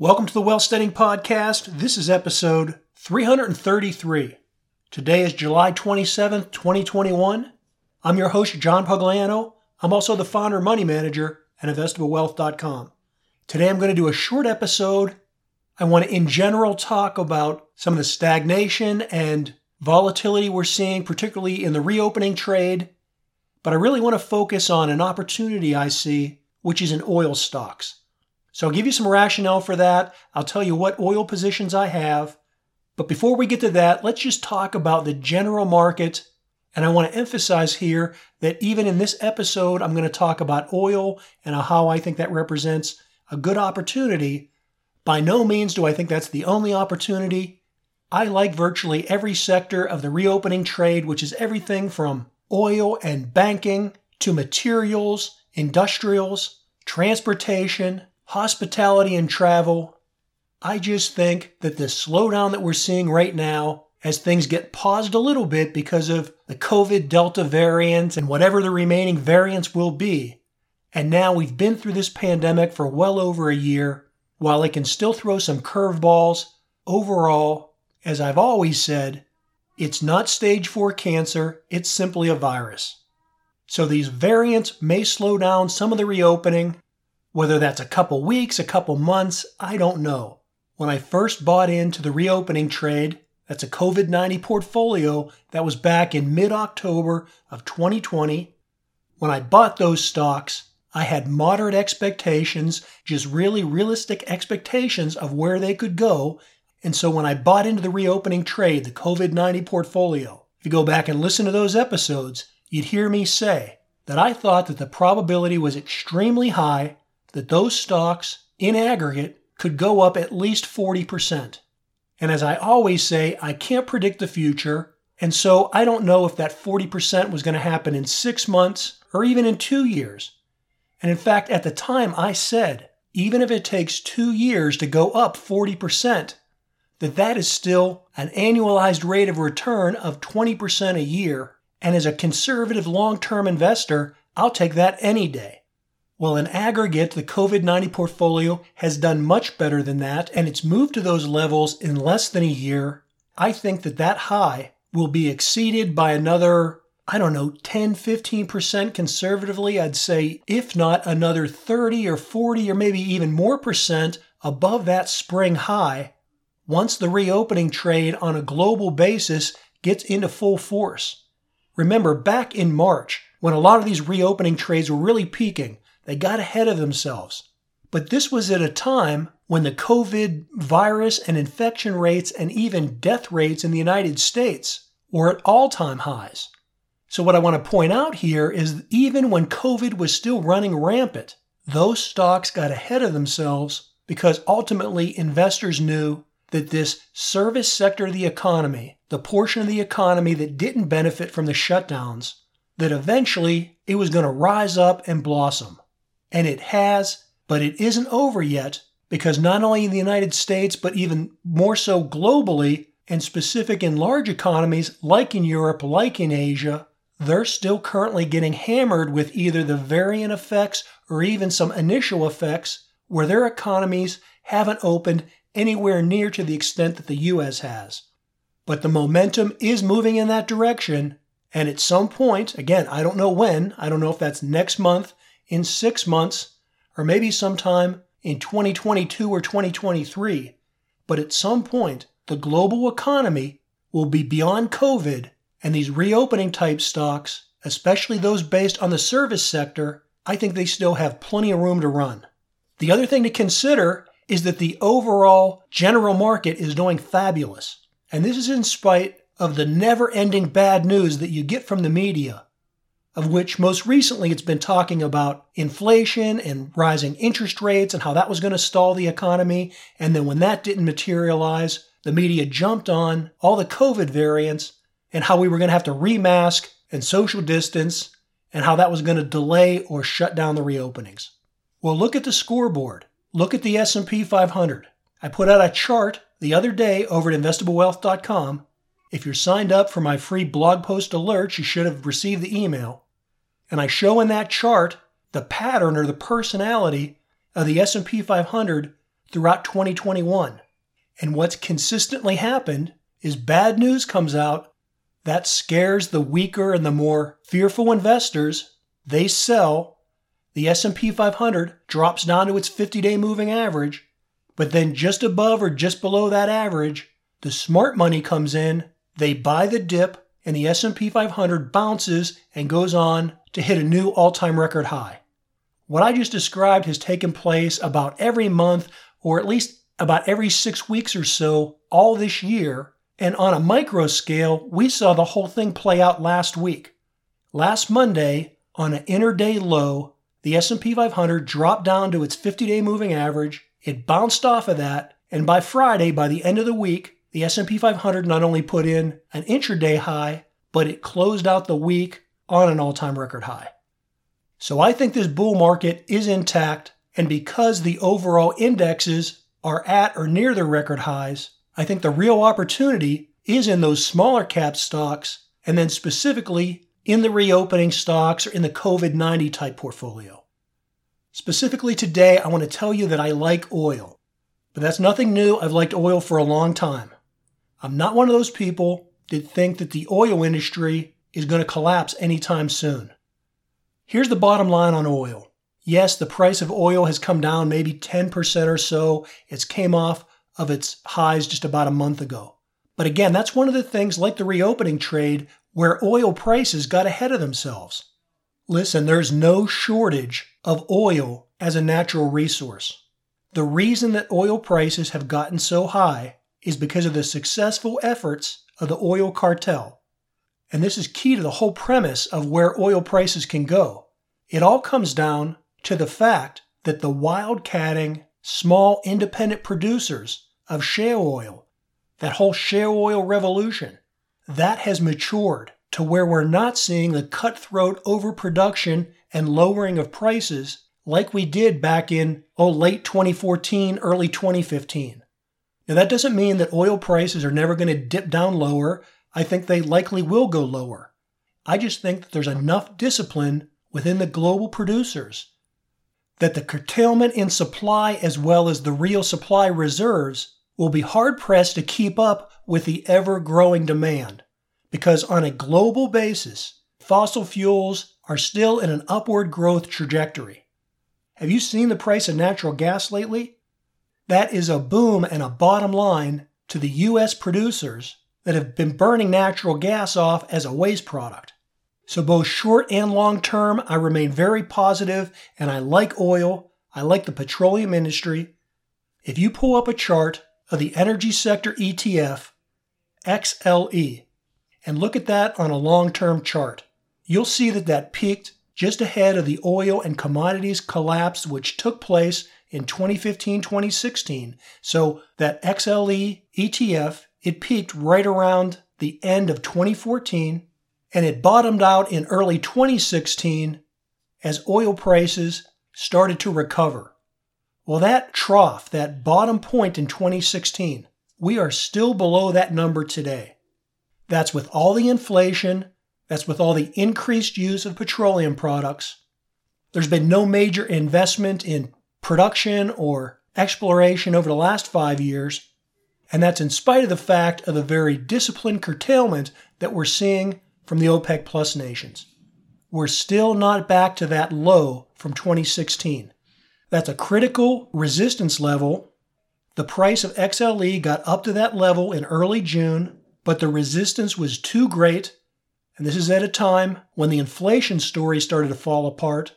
Welcome to the Wealthsteading Podcast. This is episode 333. Today is July 27th, 2021. I'm your host, John Pugliano. I'm also the founder money manager at investablewealth.com. Today I'm going to do a short episode. I want to, in general, talk about some of the stagnation and volatility we're seeing, particularly in the reopening trade. But I really want to focus on an opportunity I see, which is in oil stocks. So I'll give you some rationale for that. I'll tell you what oil positions I have. But before we get to that, let's just talk about the general market. And I want to emphasize here that even in this episode, I'm going to talk about oil and how I think that represents a good opportunity. By no means do I think that's the only opportunity. I like virtually every sector of the reopening trade, which is everything from oil and banking to materials, industrials, transportation, hospitality and travel. I just think that the slowdown that we're seeing right now, as things get paused a little bit because of the COVID Delta variant and whatever the remaining variants will be, and now we've been through this pandemic for well over a year, while it can still throw some curveballs, overall, as I've always said, it's not stage 4 cancer, it's simply a virus. So these variants may slow down some of the reopening, whether that's a couple weeks, a couple months, I don't know. When I first bought into the reopening trade, that's a COVID 90 portfolio that was back in mid October of 2020. When I bought those stocks, I had moderate expectations, just really realistic expectations of where they could go. And so when I bought into the reopening trade, the COVID 90 portfolio, if you go back and listen to those episodes, you'd hear me say that I thought that the probability was extremely high that those stocks in aggregate could go up at least 40%. And as I always say, I can't predict the future, and so I don't know if that 40% was going to happen in six months or even in two years. And in fact, at the time, I said, even if it takes two years to go up 40%, that that is still an annualized rate of return of 20% a year. And as a conservative long term investor, I'll take that any day. Well, in aggregate, the COVID 90 portfolio has done much better than that, and it's moved to those levels in less than a year. I think that that high will be exceeded by another, I don't know, 10, 15% conservatively. I'd say, if not another 30 or 40 or maybe even more percent above that spring high once the reopening trade on a global basis gets into full force. Remember, back in March, when a lot of these reopening trades were really peaking, they got ahead of themselves. But this was at a time when the COVID virus and infection rates and even death rates in the United States were at all time highs. So, what I want to point out here is even when COVID was still running rampant, those stocks got ahead of themselves because ultimately investors knew that this service sector of the economy, the portion of the economy that didn't benefit from the shutdowns, that eventually it was going to rise up and blossom. And it has, but it isn't over yet because not only in the United States, but even more so globally, and specific in large economies like in Europe, like in Asia, they're still currently getting hammered with either the variant effects or even some initial effects where their economies haven't opened anywhere near to the extent that the US has. But the momentum is moving in that direction, and at some point, again, I don't know when, I don't know if that's next month, in six months, or maybe sometime in 2022 or 2023. But at some point, the global economy will be beyond COVID, and these reopening type stocks, especially those based on the service sector, I think they still have plenty of room to run. The other thing to consider is that the overall general market is doing fabulous. And this is in spite of the never ending bad news that you get from the media of which most recently it's been talking about inflation and rising interest rates and how that was going to stall the economy. And then when that didn't materialize, the media jumped on all the COVID variants and how we were going to have to remask and social distance and how that was going to delay or shut down the reopenings. Well, look at the scoreboard. Look at the S&P 500. I put out a chart the other day over at investablewealth.com if you're signed up for my free blog post alerts, you should have received the email. And I show in that chart the pattern or the personality of the S&P 500 throughout 2021. And what's consistently happened is bad news comes out that scares the weaker and the more fearful investors. They sell. The S&P 500 drops down to its 50-day moving average, but then just above or just below that average, the smart money comes in, they buy the dip, and the S&P 500 bounces and goes on to hit a new all-time record high. What I just described has taken place about every month or at least about every 6 weeks or so all this year, and on a micro scale, we saw the whole thing play out last week. Last Monday, on an intraday low, the S&P 500 dropped down to its 50-day moving average. It bounced off of that, and by Friday, by the end of the week, the S&P 500 not only put in an intraday high, but it closed out the week on an all-time record high. So I think this bull market is intact, and because the overall indexes are at or near their record highs, I think the real opportunity is in those smaller cap stocks, and then specifically in the reopening stocks or in the COVID 90 type portfolio. Specifically today, I want to tell you that I like oil. But that's nothing new. I've liked oil for a long time. I'm not one of those people that think that the oil industry is going to collapse anytime soon. Here's the bottom line on oil. Yes, the price of oil has come down maybe 10% or so. It's came off of its highs just about a month ago. But again, that's one of the things like the reopening trade where oil prices got ahead of themselves. Listen, there's no shortage of oil as a natural resource. The reason that oil prices have gotten so high is because of the successful efforts of the oil cartel. And this is key to the whole premise of where oil prices can go. It all comes down to the fact that the wildcatting small independent producers of shale oil, that whole shale oil revolution, that has matured to where we're not seeing the cutthroat overproduction and lowering of prices like we did back in oh late 2014, early 2015. Now that doesn't mean that oil prices are never going to dip down lower. I think they likely will go lower. I just think that there's enough discipline within the global producers that the curtailment in supply as well as the real supply reserves will be hard pressed to keep up with the ever growing demand. Because on a global basis, fossil fuels are still in an upward growth trajectory. Have you seen the price of natural gas lately? That is a boom and a bottom line to the U.S. producers that have been burning natural gas off as a waste product. So, both short and long term, I remain very positive and I like oil. I like the petroleum industry. If you pull up a chart of the energy sector ETF, XLE, and look at that on a long term chart, you'll see that that peaked just ahead of the oil and commodities collapse, which took place in 2015 2016. So, that XLE ETF, it peaked right around the end of 2014 and it bottomed out in early 2016 as oil prices started to recover. Well, that trough, that bottom point in 2016, we are still below that number today. That's with all the inflation, that's with all the increased use of petroleum products. There's been no major investment in production or exploration over the last five years, and that's in spite of the fact of the very disciplined curtailment that we're seeing from the OPEC Plus nations. We're still not back to that low from 2016. That's a critical resistance level. The price of XLE got up to that level in early June, but the resistance was too great. And this is at a time when the inflation story started to fall apart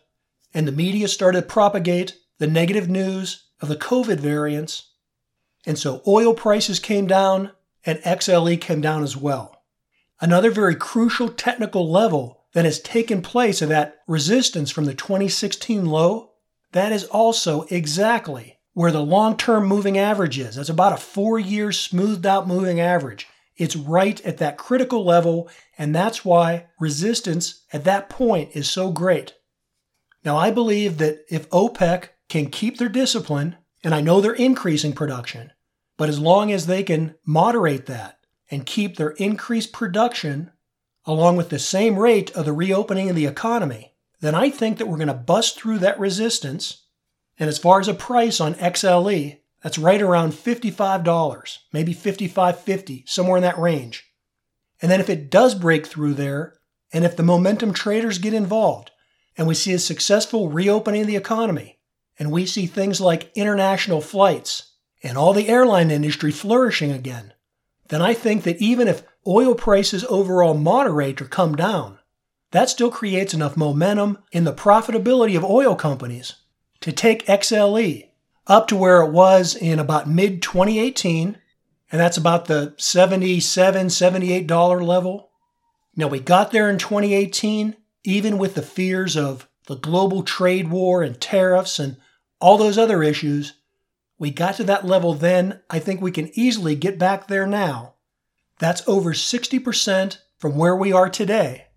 and the media started to propagate the negative news of the COVID variants. And so oil prices came down and XLE came down as well. Another very crucial technical level that has taken place of that resistance from the 2016 low, that is also exactly where the long term moving average is. That's about a four year smoothed out moving average. It's right at that critical level, and that's why resistance at that point is so great. Now, I believe that if OPEC can keep their discipline, and I know they're increasing production, but as long as they can moderate that, and keep their increased production along with the same rate of the reopening of the economy, then I think that we're going to bust through that resistance. And as far as a price on XLE, That's right around $55, maybe $55.50, somewhere in that range. And then if it does break through there, and if the momentum traders get involved, and we see a successful reopening of the economy, and we see things like international flights and all the airline industry flourishing again, then I think that even if oil prices overall moderate or come down, that still creates enough momentum in the profitability of oil companies to take XLE up to where it was in about mid 2018, and that's about the $77, $78 level. Now, we got there in 2018, even with the fears of the global trade war and tariffs and all those other issues. We got to that level then. I think we can easily get back there now. That's over 60% from where we are today.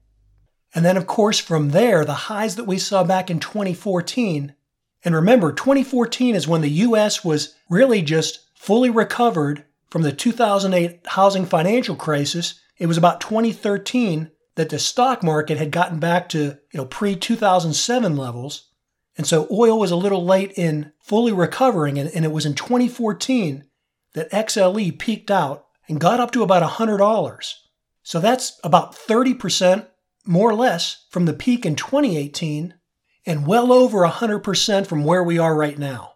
And then, of course, from there, the highs that we saw back in 2014 and remember, 2014 is when the US was really just fully recovered from the 2008 housing financial crisis. It was about 2013 that the stock market had gotten back to, you know, pre-2007 levels. And so oil was a little late in fully recovering and, and it was in 2014 that XLE peaked out and got up to about $100. So that's about 30% more or less from the peak in 2018 and well over 100% from where we are right now.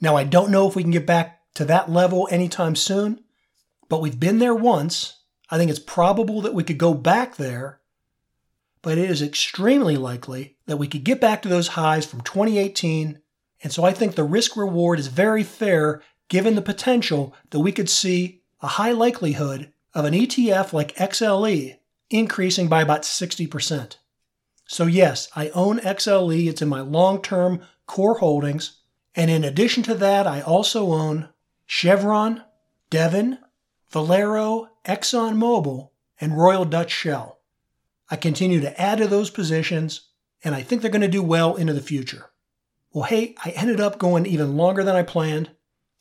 Now, I don't know if we can get back to that level anytime soon, but we've been there once. I think it's probable that we could go back there, but it is extremely likely that we could get back to those highs from 2018. And so I think the risk reward is very fair given the potential that we could see a high likelihood of an ETF like XLE increasing by about 60%. So, yes, I own XLE. It's in my long term core holdings. And in addition to that, I also own Chevron, Devon, Valero, ExxonMobil, and Royal Dutch Shell. I continue to add to those positions, and I think they're going to do well into the future. Well, hey, I ended up going even longer than I planned.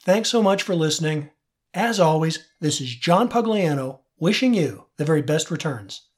Thanks so much for listening. As always, this is John Pugliano wishing you the very best returns.